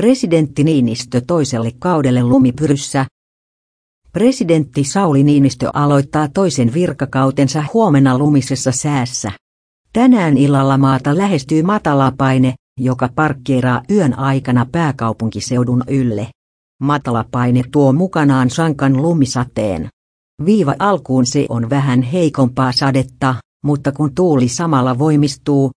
Presidentti Niinistö toiselle kaudelle lumipyryssä. Presidentti Sauli Niinistö aloittaa toisen virkakautensa huomenna lumisessa säässä. Tänään illalla maata lähestyy matalapaine, joka parkkeeraa yön aikana pääkaupunkiseudun ylle. Matalapaine tuo mukanaan sankan lumisateen. Viiva alkuun se on vähän heikompaa sadetta, mutta kun tuuli samalla voimistuu,